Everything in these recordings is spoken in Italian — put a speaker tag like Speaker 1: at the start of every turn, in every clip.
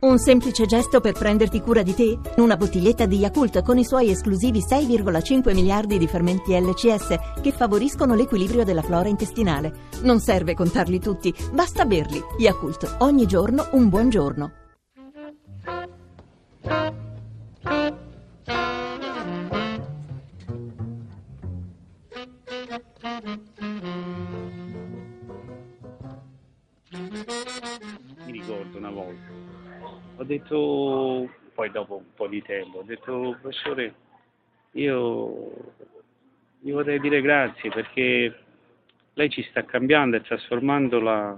Speaker 1: Un semplice gesto per prenderti cura di te? Una bottiglietta di Yakult con i suoi esclusivi 6,5 miliardi di fermenti LCS che favoriscono l'equilibrio della flora intestinale. Non serve contarli tutti, basta berli. Yakult, ogni giorno un buon giorno.
Speaker 2: Detto, poi dopo un po' di tempo, ho detto, professore, io gli vorrei dire grazie perché lei ci sta cambiando e trasformando la,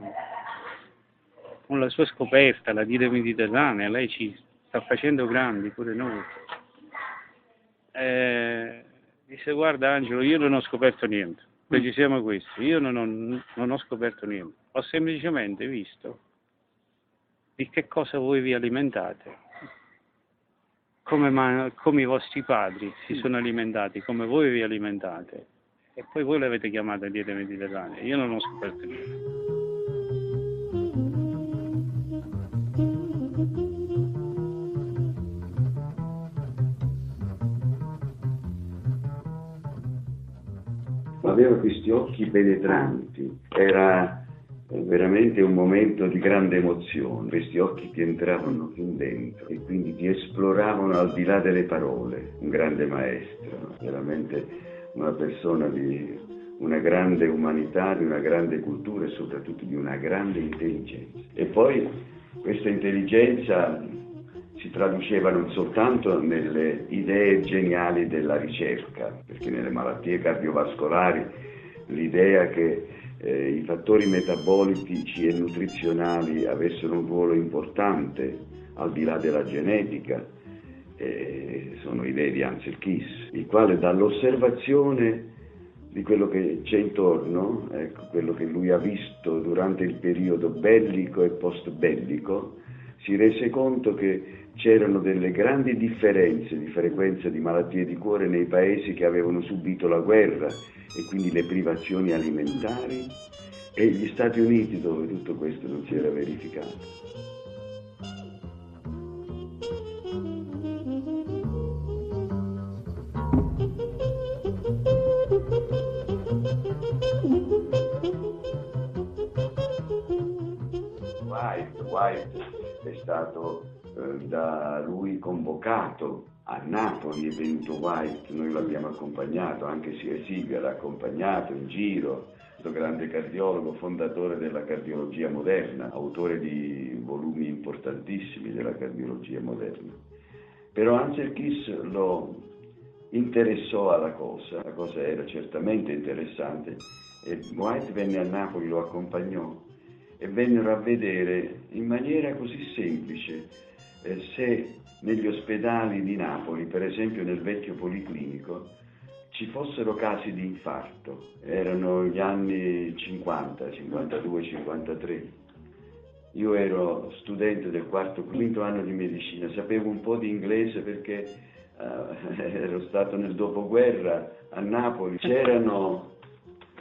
Speaker 2: con la sua scoperta, la dieta mediterranea, lei ci sta facendo grandi pure noi. Eh, disse guarda Angelo, io non ho scoperto niente, precisiamo questo, io non ho, non ho scoperto niente, ho semplicemente visto di che cosa voi vi alimentate, come, come i vostri padri si sono alimentati, come voi vi alimentate. E poi voi l'avete chiamata dieta mediterranea. Io non ho scoperto niente.
Speaker 3: Aveva questi occhi penetranti, era veramente un momento di grande emozione. Questi occhi ti entravano fin dentro e quindi ti esploravano al di là delle parole. Un grande maestro, veramente una persona di una grande umanità, di una grande cultura e soprattutto di una grande intelligenza. E poi questa intelligenza si traduceva non soltanto nelle idee geniali della ricerca, perché nelle malattie cardiovascolari l'idea che eh, i fattori metabolici e nutrizionali avessero un ruolo importante al di là della genetica, eh, sono idee di Ansel Kiss, il quale dall'osservazione di quello che c'è intorno, ecco, quello che lui ha visto durante il periodo bellico e post bellico, si rese conto che c'erano delle grandi differenze di frequenza di malattie di cuore nei paesi che avevano subito la guerra e quindi le privazioni alimentari e gli Stati Uniti dove tutto questo non si era verificato. White, White è stato eh, da lui convocato a Napoli è venuto White, noi l'abbiamo accompagnato, anche Siga l'ha accompagnato in giro, questo grande cardiologo, fondatore della cardiologia moderna, autore di volumi importantissimi della cardiologia moderna. Però Ansel Kiss lo interessò alla cosa, la cosa era certamente interessante e White venne a Napoli, lo accompagnò e vennero a vedere in maniera così semplice eh, se negli ospedali di Napoli, per esempio nel vecchio policlinico, ci fossero casi di infarto. Erano gli anni 50, 52, 53. Io ero studente del quarto, quinto anno di medicina, sapevo un po' di inglese perché uh, ero stato nel dopoguerra a Napoli. C'erano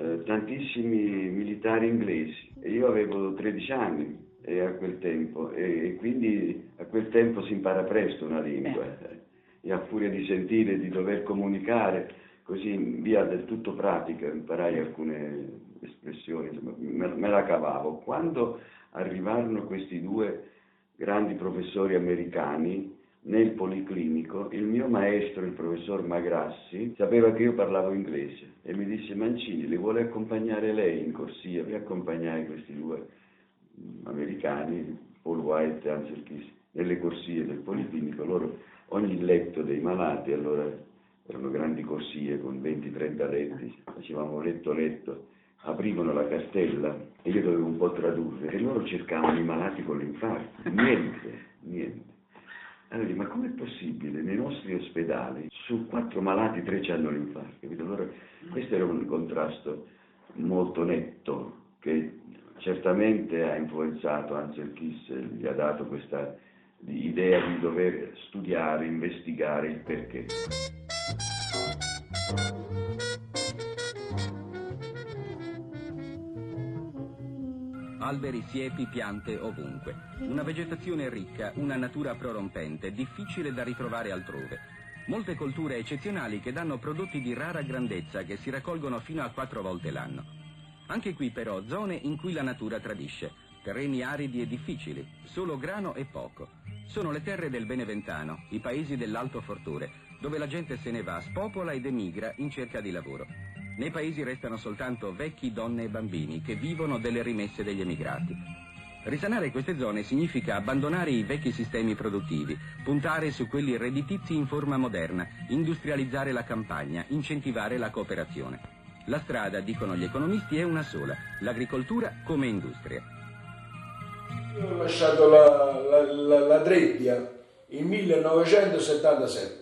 Speaker 3: uh, tantissimi militari inglesi e io avevo 13 anni e a quel tempo e, e, quindi a quel tempo si impara presto una lingua eh. e a furia di sentire, di dover comunicare, così in via del tutto pratica imparai alcune espressioni, insomma, me, me la cavavo. Quando arrivarono questi due grandi professori americani nel policlinico, il mio maestro, il professor Magrassi, sapeva che io parlavo inglese e mi disse Mancini, li vuole accompagnare lei in corsia? Vi accompagnai questi due americani, Paul White e Ansel Kiss, nelle corsie del Policlinico, loro ogni letto dei malati, allora erano grandi corsie con 20-30 letti, facevamo letto letto, aprivano la cartella e io dovevo un po' tradurre e loro cercavano i malati con l'infarto, niente, niente. Allora, ma com'è possibile? Nei nostri ospedali su quattro malati tre hanno l'infarto, Allora, questo era un contrasto molto netto che certamente ha influenzato Ansel Kiss, gli ha dato questa idea di dover studiare, investigare il perché.
Speaker 4: Alberi, siepi, piante ovunque. Una vegetazione ricca, una natura prorompente, difficile da ritrovare altrove. Molte colture eccezionali che danno prodotti di rara grandezza che si raccolgono fino a quattro volte l'anno. Anche qui però zone in cui la natura tradisce, terreni aridi e difficili, solo grano e poco. Sono le terre del Beneventano, i paesi dell'Alto Fortore, dove la gente se ne va, spopola ed emigra in cerca di lavoro. Nei paesi restano soltanto vecchi, donne e bambini che vivono delle rimesse degli emigrati. Risanare queste zone significa abbandonare i vecchi sistemi produttivi, puntare su quelli redditizi in forma moderna, industrializzare la campagna, incentivare la cooperazione. La strada, dicono gli economisti, è una sola, l'agricoltura come industria.
Speaker 5: Io ho lasciato la, la, la, la Trebbia in 1977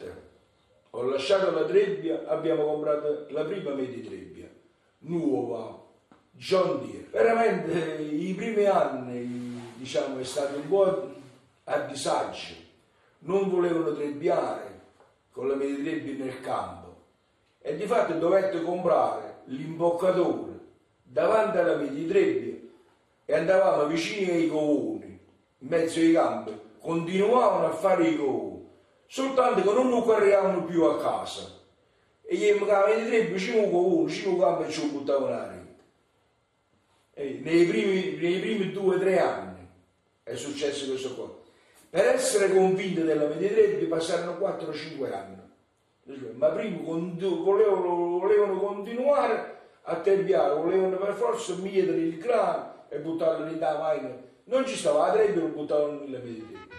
Speaker 5: ho lasciato la trebbia, abbiamo comprato la prima media trebbia, nuova, John Deere. Veramente i primi anni, diciamo, è stato un po' a disagio, non volevano trebbiare con la media trebbia nel campo. E di fatto dovette comprare l'imboccatore davanti alla media trebbia e andavamo vicini ai covoni, in mezzo ai campi, continuavano a fare i covoni soltanto che non lo correvano più a casa. E gli mancavano tre, ci con uno, ci con e ci buttavano la rete. Nei primi, nei primi due o tre anni è successo questo qua. Per essere convinto della medietrebbe passarono 4-5 anni. Ma prima volevano, volevano continuare a tempiare, volevano per forza mietere il grano e buttarlo in da macchina. Non ci stava la trebbe e lo buttavano nella medietrebbe.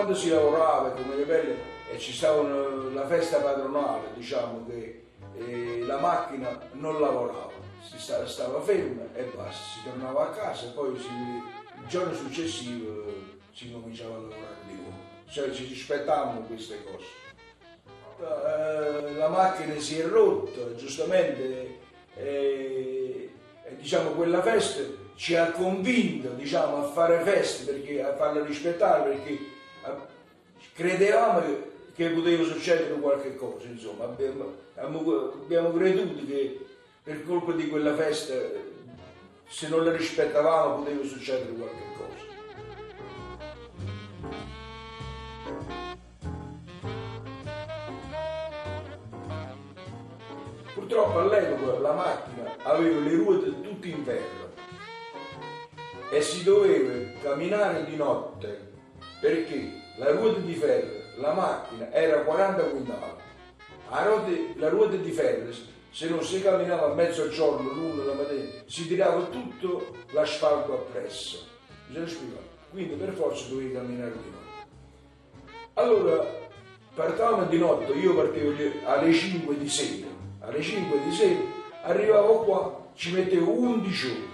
Speaker 5: Quando si lavorava come le pelle e ci stava la festa patronale, diciamo che eh, la macchina non lavorava, si stava, stava, ferma e basta, si tornava a casa e poi si, il giorno successivo si cominciava a lavorare di nuovo, cioè ci rispettavano queste cose. Eh, la macchina si è rotta, giustamente, e, e diciamo quella festa ci ha convinto diciamo, a fare feste, perché, a farla rispettare perché credevamo che poteva succedere qualche cosa, insomma, abbiamo, abbiamo creduto che per colpa di quella festa, se non la rispettavamo, poteva succedere qualche cosa. Purtroppo all'epoca la macchina aveva le ruote tutte in ferro e si doveva camminare di notte perché la ruota di ferro, la macchina era 40 quintali, la ruota, la ruota di ferro, se non si camminava a mezzogiorno, l'uno la mattina, si tirava tutto l'asfalto appresso. Bisogna spiegare. Quindi per forza dovevi camminare di notte. Allora, partavamo di notte, io partivo alle 5 di sera, alle 5 di sera, arrivavo qua, ci mettevo 11 ore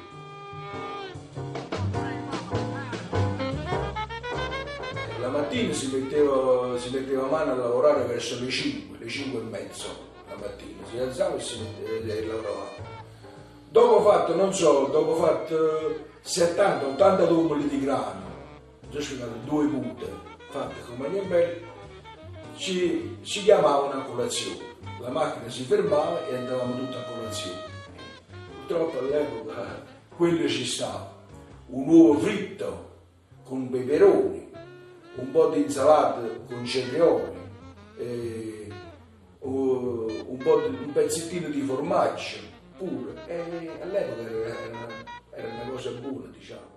Speaker 5: mattina si metteva, si metteva mano a lavorare verso le 5, le 5 e mezzo la mattina, si alzava e si metteva e lavorava. Dopo fatto, non so, dopo fatto 70-80 tumuli di grano, già spiegato due punte fatte con maniabelli, ci, ci chiamavano a colazione. La macchina si fermava e andavamo tutti a colazione. Purtroppo all'epoca quello ci stava. Un uovo fritto con peperoni, un po' di insalata con cetrioli, un, un, pezzettino di formaggio pure. E all'epoca era, era una cosa buona, diciamo.